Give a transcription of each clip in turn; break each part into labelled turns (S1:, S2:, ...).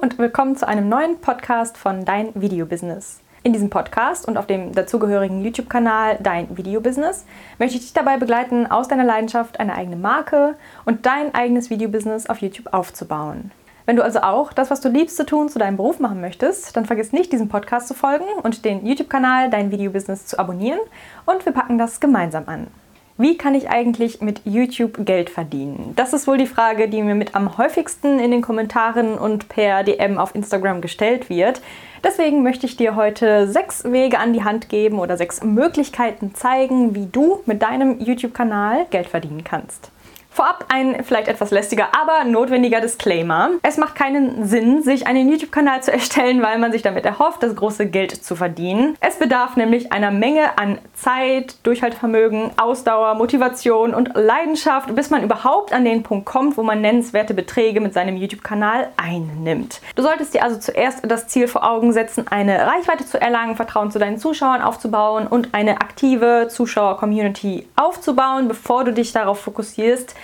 S1: und willkommen zu einem neuen Podcast von Dein Videobusiness. In diesem Podcast und auf dem dazugehörigen YouTube-Kanal Dein Videobusiness möchte ich dich dabei begleiten, aus deiner Leidenschaft eine eigene Marke und dein eigenes Videobusiness auf YouTube aufzubauen. Wenn du also auch das, was du liebst zu tun, zu deinem Beruf machen möchtest, dann vergiss nicht, diesem Podcast zu folgen und den YouTube-Kanal Dein Videobusiness zu abonnieren und wir packen das gemeinsam an. Wie kann ich eigentlich mit YouTube Geld verdienen? Das ist wohl die Frage, die mir mit am häufigsten in den Kommentaren und per DM auf Instagram gestellt wird. Deswegen möchte ich dir heute sechs Wege an die Hand geben oder sechs Möglichkeiten zeigen, wie du mit deinem YouTube-Kanal Geld verdienen kannst. Vorab ein vielleicht etwas lästiger, aber notwendiger Disclaimer. Es macht keinen Sinn, sich einen YouTube-Kanal zu erstellen, weil man sich damit erhofft, das große Geld zu verdienen. Es bedarf nämlich einer Menge an Zeit, Durchhaltevermögen, Ausdauer, Motivation und Leidenschaft, bis man überhaupt an den Punkt kommt, wo man nennenswerte Beträge mit seinem YouTube-Kanal einnimmt. Du solltest dir also zuerst das Ziel vor Augen setzen, eine Reichweite zu erlangen, Vertrauen zu deinen Zuschauern aufzubauen und eine aktive Zuschauer-Community aufzubauen, bevor du dich darauf fokussierst,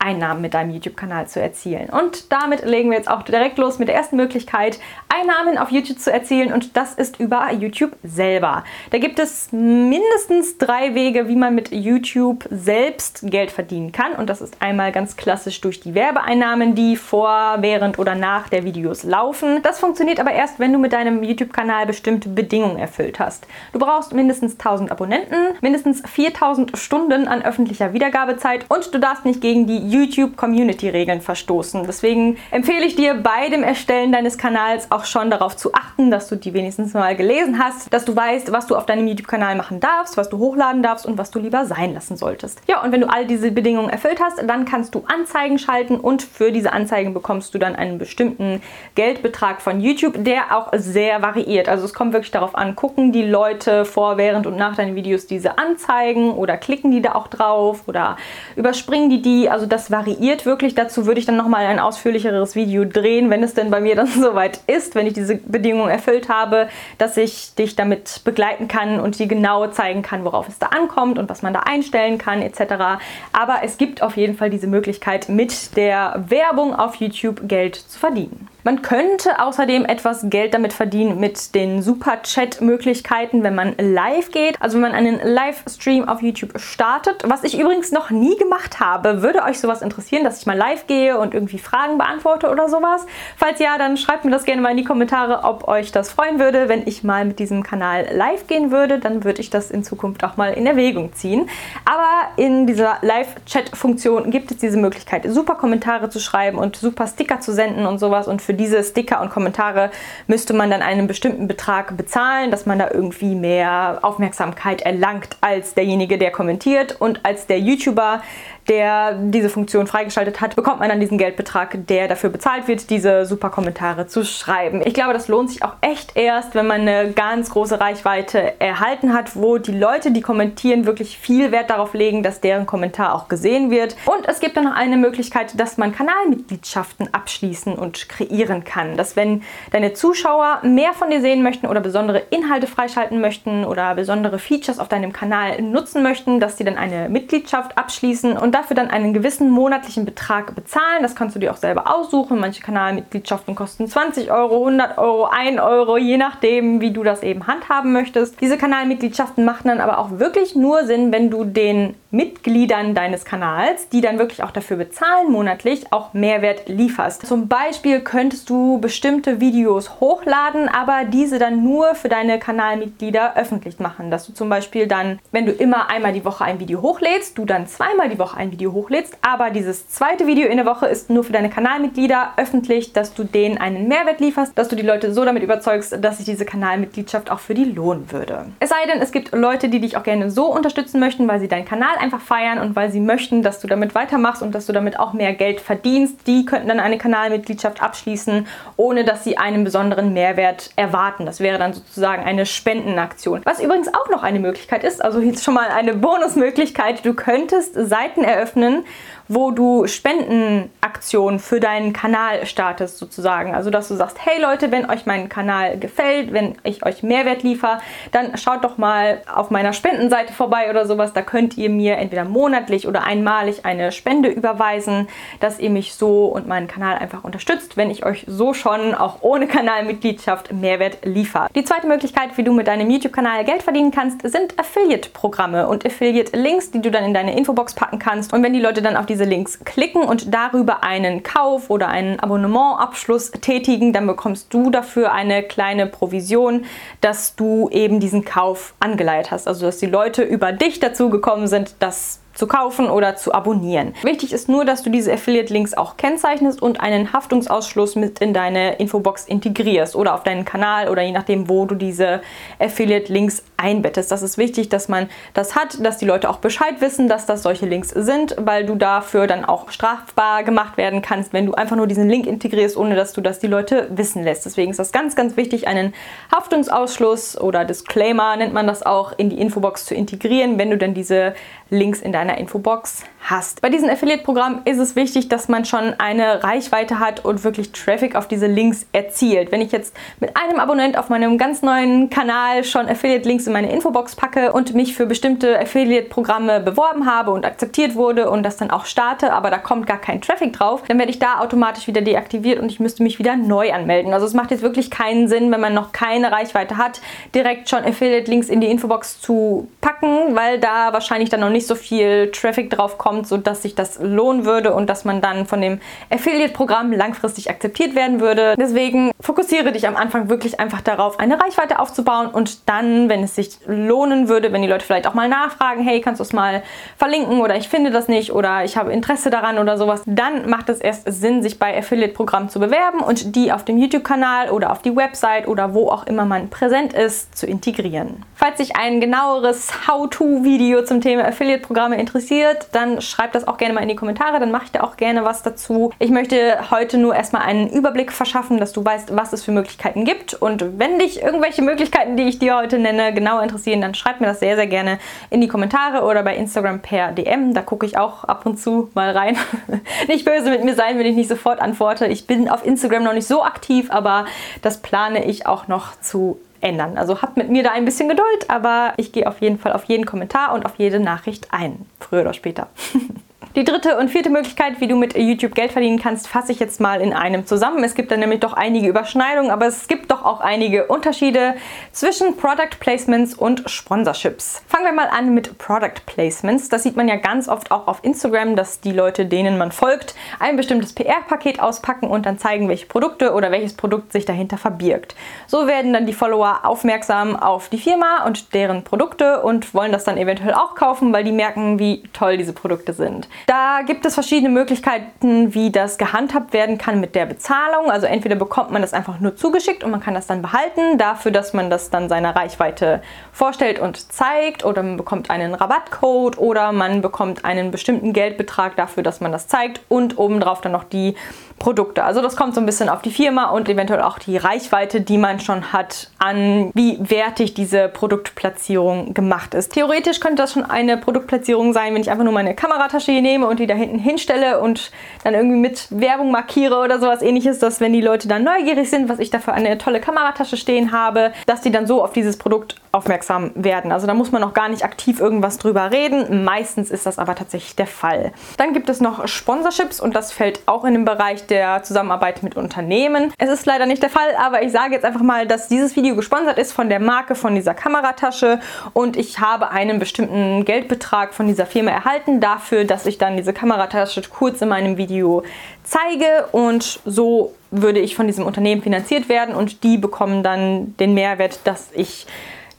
S1: Einnahmen mit deinem YouTube-Kanal zu erzielen. Und damit legen wir jetzt auch direkt los mit der ersten Möglichkeit, Einnahmen auf YouTube zu erzielen und das ist über YouTube selber. Da gibt es mindestens drei Wege, wie man mit YouTube selbst Geld verdienen kann und das ist einmal ganz klassisch durch die Werbeeinnahmen, die vor, während oder nach der Videos laufen. Das funktioniert aber erst, wenn du mit deinem YouTube-Kanal bestimmte Bedingungen erfüllt hast. Du brauchst mindestens 1000 Abonnenten, mindestens 4000 Stunden an öffentlicher Wiedergabezeit und du darfst nicht gegen die YouTube-Community-Regeln verstoßen. Deswegen empfehle ich dir bei dem Erstellen deines Kanals auch schon darauf zu achten, dass du die wenigstens mal gelesen hast, dass du weißt, was du auf deinem YouTube-Kanal machen darfst, was du hochladen darfst und was du lieber sein lassen solltest. Ja, und wenn du all diese Bedingungen erfüllt hast, dann kannst du Anzeigen schalten und für diese Anzeigen bekommst du dann einen bestimmten Geldbetrag von YouTube, der auch sehr variiert. Also es kommt wirklich darauf an, gucken die Leute vor, während und nach deinen Videos diese Anzeigen oder klicken die da auch drauf oder überspringen die die. Also das das variiert wirklich. Dazu würde ich dann nochmal ein ausführlicheres Video drehen, wenn es denn bei mir dann soweit ist, wenn ich diese Bedingungen erfüllt habe, dass ich dich damit begleiten kann und dir genau zeigen kann, worauf es da ankommt und was man da einstellen kann etc. Aber es gibt auf jeden Fall diese Möglichkeit, mit der Werbung auf YouTube Geld zu verdienen. Man könnte außerdem etwas Geld damit verdienen mit den Super-Chat-Möglichkeiten, wenn man live geht. Also wenn man einen Livestream auf YouTube startet, was ich übrigens noch nie gemacht habe. Würde euch sowas interessieren, dass ich mal live gehe und irgendwie Fragen beantworte oder sowas? Falls ja, dann schreibt mir das gerne mal in die Kommentare, ob euch das freuen würde, wenn ich mal mit diesem Kanal live gehen würde. Dann würde ich das in Zukunft auch mal in Erwägung ziehen. Aber in dieser Live-Chat-Funktion gibt es diese Möglichkeit, super Kommentare zu schreiben und super Sticker zu senden und sowas. Und für diese Sticker und Kommentare müsste man dann einen bestimmten Betrag bezahlen, dass man da irgendwie mehr Aufmerksamkeit erlangt als derjenige, der kommentiert und als der YouTuber, der diese Funktion freigeschaltet hat, bekommt man dann diesen Geldbetrag, der dafür bezahlt wird, diese super Kommentare zu schreiben. Ich glaube, das lohnt sich auch echt erst, wenn man eine ganz große Reichweite erhalten hat, wo die Leute, die kommentieren, wirklich viel Wert darauf legen, dass deren Kommentar auch gesehen wird. Und es gibt dann noch eine Möglichkeit, dass man Kanalmitgliedschaften abschließen und kreieren kann. Dass wenn deine Zuschauer mehr von dir sehen möchten oder besondere Inhalte freischalten möchten oder besondere Features auf deinem Kanal nutzen möchten, dass sie dann eine Mitgliedschaft abschließen und dafür dann einen gewissen monatlichen Betrag bezahlen. Das kannst du dir auch selber aussuchen. Manche Kanalmitgliedschaften kosten 20 Euro, 100 Euro, 1 Euro, je nachdem, wie du das eben handhaben möchtest. Diese Kanalmitgliedschaften machen dann aber auch wirklich nur Sinn, wenn du den Mitgliedern deines Kanals, die dann wirklich auch dafür bezahlen monatlich, auch Mehrwert lieferst. Zum Beispiel könntest du bestimmte Videos hochladen, aber diese dann nur für deine Kanalmitglieder öffentlich machen. Dass du zum Beispiel dann, wenn du immer einmal die Woche ein Video hochlädst, du dann zweimal die Woche ein Video hochlädst, aber dieses zweite Video in der Woche ist nur für deine Kanalmitglieder öffentlich, dass du denen einen Mehrwert lieferst, dass du die Leute so damit überzeugst, dass sich diese Kanalmitgliedschaft auch für die lohnen würde. Es sei denn, es gibt Leute, die dich auch gerne so unterstützen möchten, weil sie deinen Kanal einfach feiern und weil sie möchten, dass du damit weitermachst und dass du damit auch mehr Geld verdienst. Die könnten dann eine Kanalmitgliedschaft abschließen, ohne dass sie einen besonderen Mehrwert erwarten. Das wäre dann sozusagen eine Spendenaktion. Was übrigens auch noch eine Möglichkeit ist, also jetzt schon mal eine Bonusmöglichkeit. Du könntest Seiten eröffnen, wo du Spendenaktionen für deinen Kanal startest sozusagen. Also dass du sagst, hey Leute, wenn euch mein Kanal gefällt, wenn ich euch Mehrwert liefere, dann schaut doch mal auf meiner Spendenseite vorbei oder sowas. Da könnt ihr mir mir entweder monatlich oder einmalig eine Spende überweisen, dass ihr mich so und meinen Kanal einfach unterstützt, wenn ich euch so schon auch ohne Kanalmitgliedschaft Mehrwert liefere. Die zweite Möglichkeit, wie du mit deinem YouTube-Kanal Geld verdienen kannst, sind Affiliate-Programme und Affiliate-Links, die du dann in deine Infobox packen kannst. Und wenn die Leute dann auf diese Links klicken und darüber einen Kauf oder einen Abonnementabschluss tätigen, dann bekommst du dafür eine kleine Provision, dass du eben diesen Kauf angeleitet hast. Also dass die Leute über dich dazu gekommen sind, das zu kaufen oder zu abonnieren. Wichtig ist nur, dass du diese Affiliate-Links auch kennzeichnest und einen Haftungsausschluss mit in deine Infobox integrierst oder auf deinen Kanal oder je nachdem, wo du diese Affiliate-Links einbettest. Das ist wichtig, dass man das hat, dass die Leute auch Bescheid wissen, dass das solche Links sind, weil du dafür dann auch strafbar gemacht werden kannst, wenn du einfach nur diesen Link integrierst, ohne dass du das die Leute wissen lässt. Deswegen ist das ganz, ganz wichtig, einen Haftungsausschluss oder Disclaimer nennt man das auch, in die Infobox zu integrieren, wenn du denn diese Links in deiner Infobox hast. Bei diesem Affiliate-Programm ist es wichtig, dass man schon eine Reichweite hat und wirklich Traffic auf diese Links erzielt. Wenn ich jetzt mit einem Abonnent auf meinem ganz neuen Kanal schon Affiliate-Links in meine Infobox packe und mich für bestimmte Affiliate-Programme beworben habe und akzeptiert wurde und das dann auch starte, aber da kommt gar kein Traffic drauf, dann werde ich da automatisch wieder deaktiviert und ich müsste mich wieder neu anmelden. Also es macht jetzt wirklich keinen Sinn, wenn man noch keine Reichweite hat, direkt schon Affiliate-Links in die Infobox zu packen, weil da wahrscheinlich dann noch nicht so viel Traffic drauf kommt sodass sich das lohnen würde und dass man dann von dem Affiliate-Programm langfristig akzeptiert werden würde. Deswegen fokussiere dich am Anfang wirklich einfach darauf, eine Reichweite aufzubauen und dann, wenn es sich lohnen würde, wenn die Leute vielleicht auch mal nachfragen, hey, kannst du es mal verlinken oder ich finde das nicht oder ich habe Interesse daran oder sowas, dann macht es erst Sinn, sich bei Affiliate-Programmen zu bewerben und die auf dem YouTube-Kanal oder auf die Website oder wo auch immer man präsent ist, zu integrieren. Falls dich ein genaueres How-To-Video zum Thema Affiliate-Programme interessiert, dann schreibt das auch gerne mal in die Kommentare, dann mache ich da auch gerne was dazu. Ich möchte heute nur erstmal einen Überblick verschaffen, dass du weißt, was es für Möglichkeiten gibt. Und wenn dich irgendwelche Möglichkeiten, die ich dir heute nenne, genauer interessieren, dann schreib mir das sehr, sehr gerne in die Kommentare oder bei Instagram per DM. Da gucke ich auch ab und zu mal rein. nicht böse mit mir sein, wenn ich nicht sofort antworte. Ich bin auf Instagram noch nicht so aktiv, aber das plane ich auch noch zu ändern. Also habt mit mir da ein bisschen Geduld, aber ich gehe auf jeden Fall auf jeden Kommentar und auf jede Nachricht ein. Früher oder später. Die dritte und vierte Möglichkeit, wie du mit YouTube Geld verdienen kannst, fasse ich jetzt mal in einem zusammen. Es gibt da nämlich doch einige Überschneidungen, aber es gibt doch auch einige Unterschiede zwischen Product Placements und Sponsorships. Fangen wir mal an mit Product Placements. Das sieht man ja ganz oft auch auf Instagram, dass die Leute, denen man folgt, ein bestimmtes PR-Paket auspacken und dann zeigen, welche Produkte oder welches Produkt sich dahinter verbirgt. So werden dann die Follower aufmerksam auf die Firma und deren Produkte und wollen das dann eventuell auch kaufen, weil die merken, wie toll diese Produkte sind. Da gibt es verschiedene Möglichkeiten, wie das gehandhabt werden kann mit der Bezahlung. Also entweder bekommt man das einfach nur zugeschickt und man kann das dann behalten, dafür, dass man das dann seiner Reichweite vorstellt und zeigt, oder man bekommt einen Rabattcode oder man bekommt einen bestimmten Geldbetrag dafür, dass man das zeigt und obendrauf dann noch die Produkte. Also das kommt so ein bisschen auf die Firma und eventuell auch die Reichweite, die man schon hat, an, wie wertig diese Produktplatzierung gemacht ist. Theoretisch könnte das schon eine Produktplatzierung sein, wenn ich einfach nur meine Kameratasche hier nehme und die da hinten hinstelle und dann irgendwie mit Werbung markiere oder sowas ähnliches, dass wenn die Leute dann neugierig sind, was ich da für eine tolle Kameratasche stehen habe, dass die dann so auf dieses Produkt aufmerksam werden. Also da muss man noch gar nicht aktiv irgendwas drüber reden. Meistens ist das aber tatsächlich der Fall. Dann gibt es noch Sponsorships und das fällt auch in den Bereich der Zusammenarbeit mit Unternehmen. Es ist leider nicht der Fall, aber ich sage jetzt einfach mal, dass dieses Video gesponsert ist von der Marke von dieser Kameratasche und ich habe einen bestimmten Geldbetrag von dieser Firma erhalten dafür, dass ich dann diese Kameratasche kurz in meinem Video zeige und so würde ich von diesem Unternehmen finanziert werden und die bekommen dann den Mehrwert, dass ich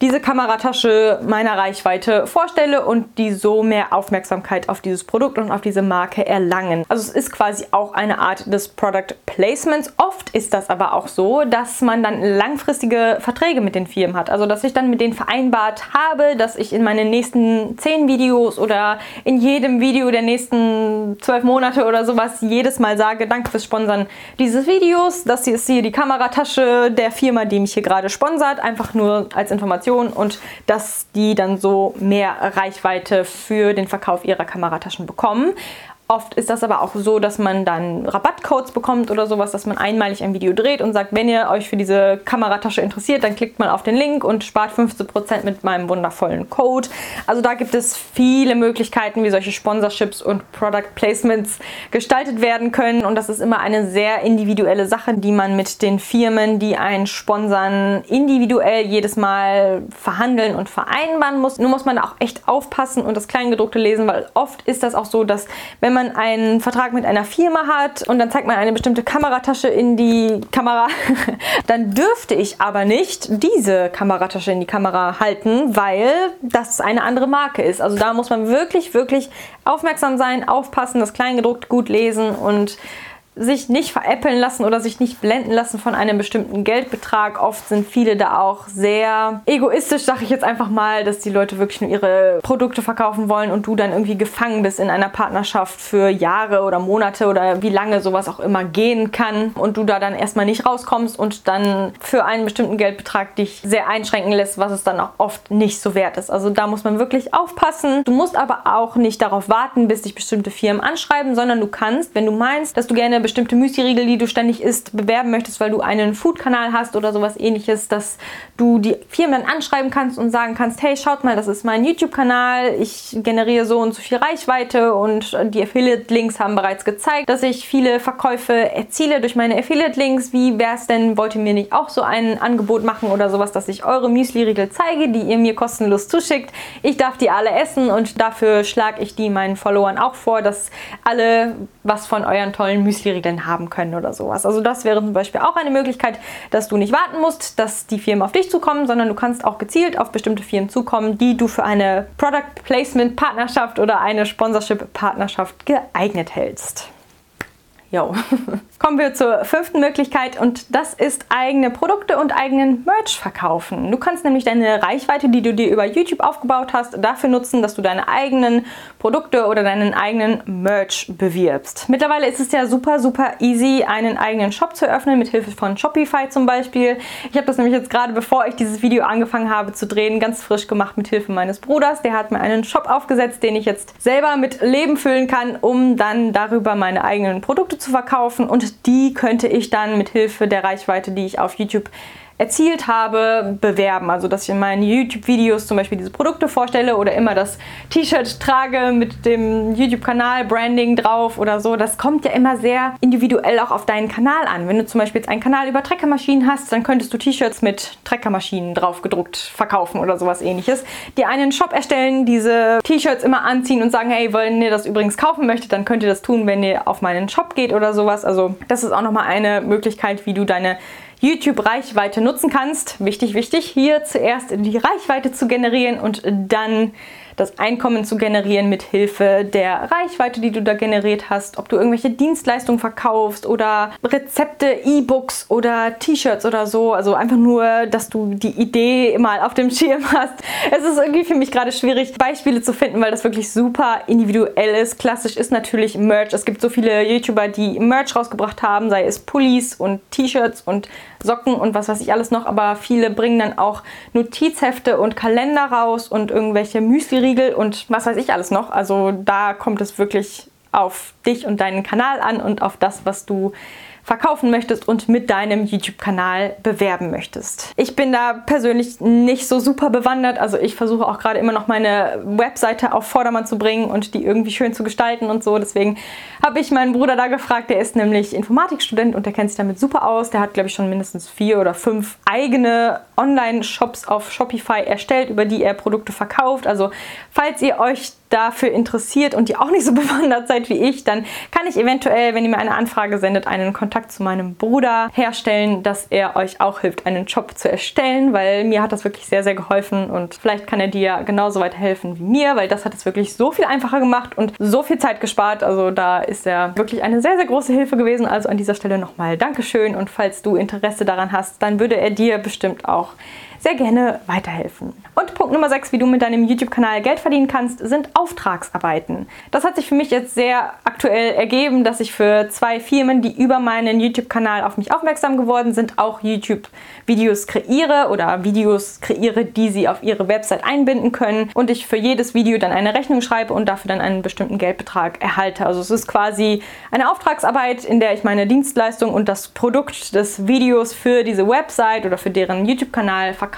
S1: diese Kameratasche meiner Reichweite vorstelle und die so mehr Aufmerksamkeit auf dieses Produkt und auf diese Marke erlangen. Also es ist quasi auch eine Art des Product Placements. Oft ist das aber auch so, dass man dann langfristige Verträge mit den Firmen hat. Also dass ich dann mit denen vereinbart habe, dass ich in meinen nächsten zehn Videos oder in jedem Video der nächsten zwölf Monate oder sowas jedes Mal sage, danke fürs Sponsern dieses Videos. Das hier ist hier die Kameratasche der Firma, die mich hier gerade sponsert. Einfach nur als Information Information und dass die dann so mehr Reichweite für den Verkauf ihrer Kamerataschen bekommen. Oft ist das aber auch so, dass man dann Rabattcodes bekommt oder sowas, dass man einmalig ein Video dreht und sagt, wenn ihr euch für diese Kameratasche interessiert, dann klickt mal auf den Link und spart 15% mit meinem wundervollen Code. Also da gibt es viele Möglichkeiten, wie solche Sponsorships und Product Placements gestaltet werden können und das ist immer eine sehr individuelle Sache, die man mit den Firmen, die einen sponsern, individuell jedes Mal verhandeln und vereinbaren muss. Nur muss man auch echt aufpassen und das Kleingedruckte lesen, weil oft ist das auch so, dass wenn man einen Vertrag mit einer Firma hat und dann zeigt man eine bestimmte Kameratasche in die Kamera, dann dürfte ich aber nicht diese Kameratasche in die Kamera halten, weil das eine andere Marke ist. Also da muss man wirklich, wirklich aufmerksam sein, aufpassen, das Kleingedruckt gut lesen und sich nicht veräppeln lassen oder sich nicht blenden lassen von einem bestimmten Geldbetrag. Oft sind viele da auch sehr egoistisch, sage ich jetzt einfach mal, dass die Leute wirklich nur ihre Produkte verkaufen wollen und du dann irgendwie gefangen bist in einer Partnerschaft für Jahre oder Monate oder wie lange sowas auch immer gehen kann und du da dann erstmal nicht rauskommst und dann für einen bestimmten Geldbetrag dich sehr einschränken lässt, was es dann auch oft nicht so wert ist. Also da muss man wirklich aufpassen. Du musst aber auch nicht darauf warten, bis dich bestimmte Firmen anschreiben, sondern du kannst, wenn du meinst, dass du gerne bestimmte Müsli-Riegel, die du ständig isst, bewerben möchtest, weil du einen Food-Kanal hast oder sowas ähnliches, dass du die Firmen anschreiben kannst und sagen kannst, hey, schaut mal, das ist mein YouTube-Kanal, ich generiere so und so viel Reichweite und die Affiliate-Links haben bereits gezeigt, dass ich viele Verkäufe erziele durch meine Affiliate-Links. Wie wäre es denn, wollt ihr mir nicht auch so ein Angebot machen oder sowas, dass ich eure Müsli-Riegel zeige, die ihr mir kostenlos zuschickt? Ich darf die alle essen und dafür schlage ich die meinen Followern auch vor, dass alle was von euren tollen Müsli-Riegeln haben können oder sowas. Also das wäre zum Beispiel auch eine Möglichkeit, dass du nicht warten musst, dass die Firmen auf dich zukommen, sondern du kannst auch gezielt auf bestimmte Firmen zukommen, die du für eine Product Placement Partnerschaft oder eine Sponsorship Partnerschaft geeignet hältst. Jo. Kommen wir zur fünften Möglichkeit und das ist eigene Produkte und eigenen Merch verkaufen. Du kannst nämlich deine Reichweite, die du dir über YouTube aufgebaut hast, dafür nutzen, dass du deine eigenen Produkte oder deinen eigenen Merch bewirbst. Mittlerweile ist es ja super, super easy, einen eigenen Shop zu öffnen, mit Hilfe von Shopify zum Beispiel. Ich habe das nämlich jetzt gerade, bevor ich dieses Video angefangen habe zu drehen, ganz frisch gemacht mit Hilfe meines Bruders. Der hat mir einen Shop aufgesetzt, den ich jetzt selber mit Leben füllen kann, um dann darüber meine eigenen Produkte zu verkaufen und die könnte ich dann mit Hilfe der Reichweite, die ich auf YouTube erzielt habe, bewerben. Also dass ich in meinen YouTube-Videos zum Beispiel diese Produkte vorstelle oder immer das T-Shirt trage mit dem YouTube-Kanal, Branding drauf oder so. Das kommt ja immer sehr individuell auch auf deinen Kanal an. Wenn du zum Beispiel jetzt einen Kanal über Treckermaschinen hast, dann könntest du T-Shirts mit Treckermaschinen drauf gedruckt verkaufen oder sowas ähnliches. Die einen Shop erstellen, diese T-Shirts immer anziehen und sagen, hey, wenn ihr das übrigens kaufen möchtet, dann könnt ihr das tun, wenn ihr auf meinen Shop geht oder sowas. Also das ist auch nochmal eine Möglichkeit, wie du deine YouTube-Reichweite nutzen kannst. Wichtig, wichtig, hier zuerst die Reichweite zu generieren und dann das Einkommen zu generieren mit Hilfe der Reichweite, die du da generiert hast, ob du irgendwelche Dienstleistungen verkaufst oder Rezepte, E-Books oder T-Shirts oder so. Also einfach nur, dass du die Idee mal auf dem Schirm hast. Es ist irgendwie für mich gerade schwierig, Beispiele zu finden, weil das wirklich super individuell ist. Klassisch ist natürlich Merch. Es gibt so viele YouTuber, die Merch rausgebracht haben, sei es Pullis und T-Shirts und Socken und was weiß ich alles noch, aber viele bringen dann auch Notizhefte und Kalender raus und irgendwelche Müsli-Riegel und was weiß ich alles noch. Also da kommt es wirklich auf dich und deinen Kanal an und auf das, was du verkaufen möchtest und mit deinem YouTube-Kanal bewerben möchtest. Ich bin da persönlich nicht so super bewandert, also ich versuche auch gerade immer noch meine Webseite auf Vordermann zu bringen und die irgendwie schön zu gestalten und so. Deswegen habe ich meinen Bruder da gefragt, der ist nämlich Informatikstudent und der kennt sich damit super aus. Der hat, glaube ich, schon mindestens vier oder fünf eigene Online-Shops auf Shopify erstellt, über die er Produkte verkauft. Also falls ihr euch dafür interessiert und ihr auch nicht so bewandert seid wie ich, dann kann ich eventuell, wenn ihr mir eine Anfrage sendet, einen Kontakt zu meinem Bruder herstellen, dass er euch auch hilft, einen Job zu erstellen, weil mir hat das wirklich sehr, sehr geholfen und vielleicht kann er dir genauso weiterhelfen wie mir, weil das hat es wirklich so viel einfacher gemacht und so viel Zeit gespart. Also da ist er wirklich eine sehr, sehr große Hilfe gewesen. Also an dieser Stelle nochmal Dankeschön und falls du Interesse daran hast, dann würde er dir bestimmt auch sehr gerne weiterhelfen. Und Punkt Nummer 6, wie du mit deinem YouTube-Kanal Geld verdienen kannst, sind Auftragsarbeiten. Das hat sich für mich jetzt sehr aktuell ergeben, dass ich für zwei Firmen, die über meinen YouTube-Kanal auf mich aufmerksam geworden sind, auch YouTube-Videos kreiere oder Videos kreiere, die sie auf ihre Website einbinden können und ich für jedes Video dann eine Rechnung schreibe und dafür dann einen bestimmten Geldbetrag erhalte. Also es ist quasi eine Auftragsarbeit, in der ich meine Dienstleistung und das Produkt des Videos für diese Website oder für deren YouTube-Kanal verkaufe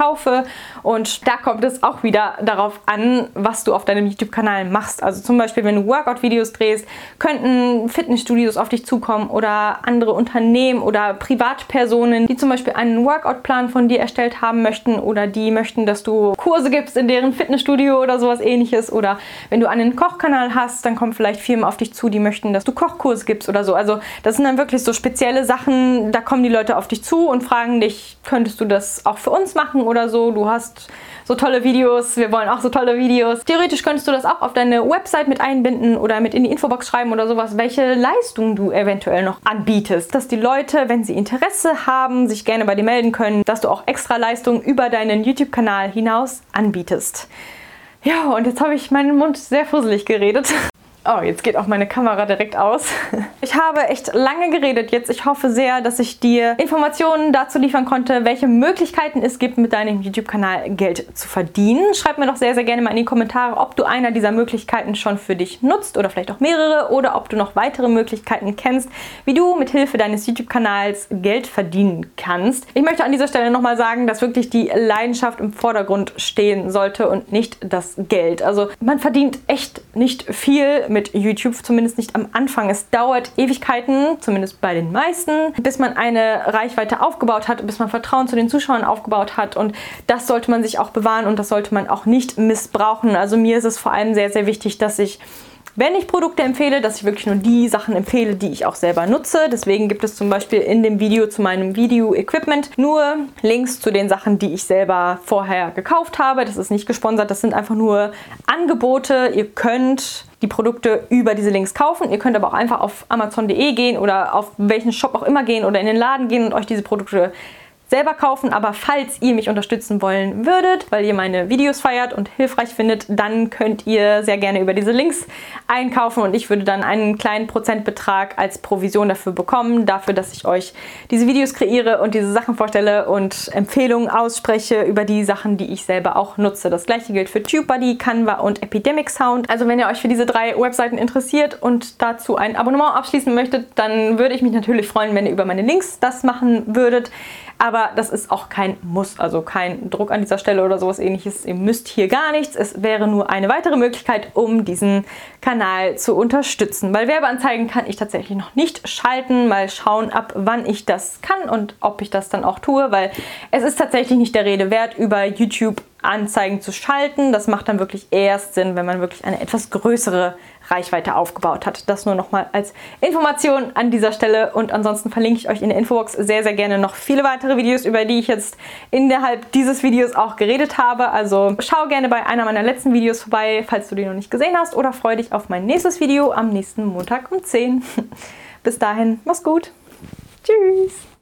S1: und da kommt es auch wieder darauf an, was du auf deinem YouTube-Kanal machst. Also zum Beispiel, wenn du Workout-Videos drehst, könnten Fitnessstudios auf dich zukommen oder andere Unternehmen oder Privatpersonen, die zum Beispiel einen Workout-Plan von dir erstellt haben möchten oder die möchten, dass du Kurse gibst in deren Fitnessstudio oder sowas ähnliches. Oder wenn du einen Kochkanal hast, dann kommen vielleicht Firmen auf dich zu, die möchten, dass du Kochkurse gibst oder so. Also das sind dann wirklich so spezielle Sachen, da kommen die Leute auf dich zu und fragen dich, könntest du das auch für uns machen oder so? Du hast so tolle Videos, wir wollen auch so tolle Videos. Theoretisch könntest du das auch auf deine Website mit einbinden oder mit in die Infobox schreiben oder sowas, welche Leistung du eventuell noch anbietest. Dass die Leute, wenn sie Interesse haben, sich gerne bei dir melden können, dass du auch extra Leistungen über deinen YouTube-Kanal hinaus anbietest. Ja, und jetzt habe ich meinen Mund sehr fusselig geredet. Oh, jetzt geht auch meine Kamera direkt aus. Ich habe echt lange geredet jetzt. Ich hoffe sehr, dass ich dir Informationen dazu liefern konnte, welche Möglichkeiten es gibt, mit deinem YouTube-Kanal Geld zu verdienen. Schreib mir doch sehr, sehr gerne mal in die Kommentare, ob du einer dieser Möglichkeiten schon für dich nutzt oder vielleicht auch mehrere oder ob du noch weitere Möglichkeiten kennst, wie du mit Hilfe deines YouTube-Kanals Geld verdienen kannst. Ich möchte an dieser Stelle nochmal sagen, dass wirklich die Leidenschaft im Vordergrund stehen sollte und nicht das Geld. Also man verdient echt nicht viel mit YouTube, zumindest nicht am Anfang. Es dauert Ewigkeiten, zumindest bei den meisten, bis man eine Reichweite aufgebaut hat, bis man Vertrauen zu den Zuschauern aufgebaut hat. Und das sollte man sich auch bewahren und das sollte man auch nicht missbrauchen. Also mir ist es vor allem sehr, sehr wichtig, dass ich wenn ich Produkte empfehle, dass ich wirklich nur die Sachen empfehle, die ich auch selber nutze. Deswegen gibt es zum Beispiel in dem Video zu meinem Video-Equipment nur Links zu den Sachen, die ich selber vorher gekauft habe. Das ist nicht gesponsert, das sind einfach nur Angebote. Ihr könnt die Produkte über diese Links kaufen. Ihr könnt aber auch einfach auf amazon.de gehen oder auf welchen Shop auch immer gehen oder in den Laden gehen und euch diese Produkte selber kaufen, aber falls ihr mich unterstützen wollen würdet, weil ihr meine Videos feiert und hilfreich findet, dann könnt ihr sehr gerne über diese Links einkaufen und ich würde dann einen kleinen Prozentbetrag als Provision dafür bekommen, dafür, dass ich euch diese Videos kreiere und diese Sachen vorstelle und Empfehlungen ausspreche über die Sachen, die ich selber auch nutze. Das gleiche gilt für TubeBuddy, Canva und Epidemic Sound. Also wenn ihr euch für diese drei Webseiten interessiert und dazu ein Abonnement abschließen möchtet, dann würde ich mich natürlich freuen, wenn ihr über meine Links das machen würdet. Aber das ist auch kein Muss, also kein Druck an dieser Stelle oder sowas ähnliches. Ihr müsst hier gar nichts. Es wäre nur eine weitere Möglichkeit, um diesen Kanal zu unterstützen. Weil Werbeanzeigen kann ich tatsächlich noch nicht schalten. Mal schauen, ab wann ich das kann und ob ich das dann auch tue, weil es ist tatsächlich nicht der Rede wert, über YouTube Anzeigen zu schalten. Das macht dann wirklich erst Sinn, wenn man wirklich eine etwas größere Reichweite aufgebaut hat. Das nur nochmal als Information an dieser Stelle. Und ansonsten verlinke ich euch in der Infobox sehr, sehr gerne noch viele weitere Videos, über die ich jetzt innerhalb dieses Videos auch geredet habe. Also schau gerne bei einer meiner letzten Videos vorbei, falls du die noch nicht gesehen hast. Oder freue dich auf mein nächstes Video am nächsten Montag um 10. Bis dahin, mach's gut. Tschüss.